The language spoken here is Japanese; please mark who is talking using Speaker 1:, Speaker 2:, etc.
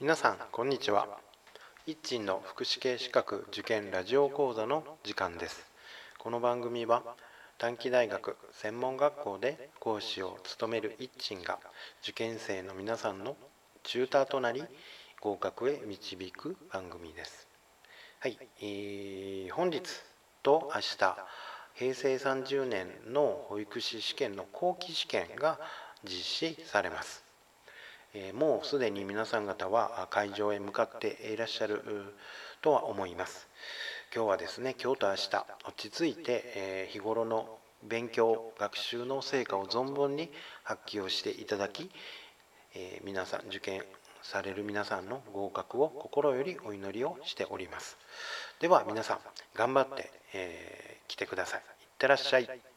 Speaker 1: 皆さんこんにちは。一鎮の福祉系資格受験ラジオ講座の時間です。この番組は短期大学専門学校で講師を務める一鎮が受験生の皆さんのチューターとなり合格へ導く番組です。はい、えー、本日と明日平成30年の保育士試験の後期試験が実施されます。えもうすでに皆さん方は会場へ向かっていらっしゃるとは思います。今日はですね今日と明日落ち着いて、え日頃の勉強学習の成果を存分に発揮をしていただき、え皆さん受験される皆さんの合格を心よりお祈りをしております。では皆さん頑張って、え、来てください。いってらっしゃい。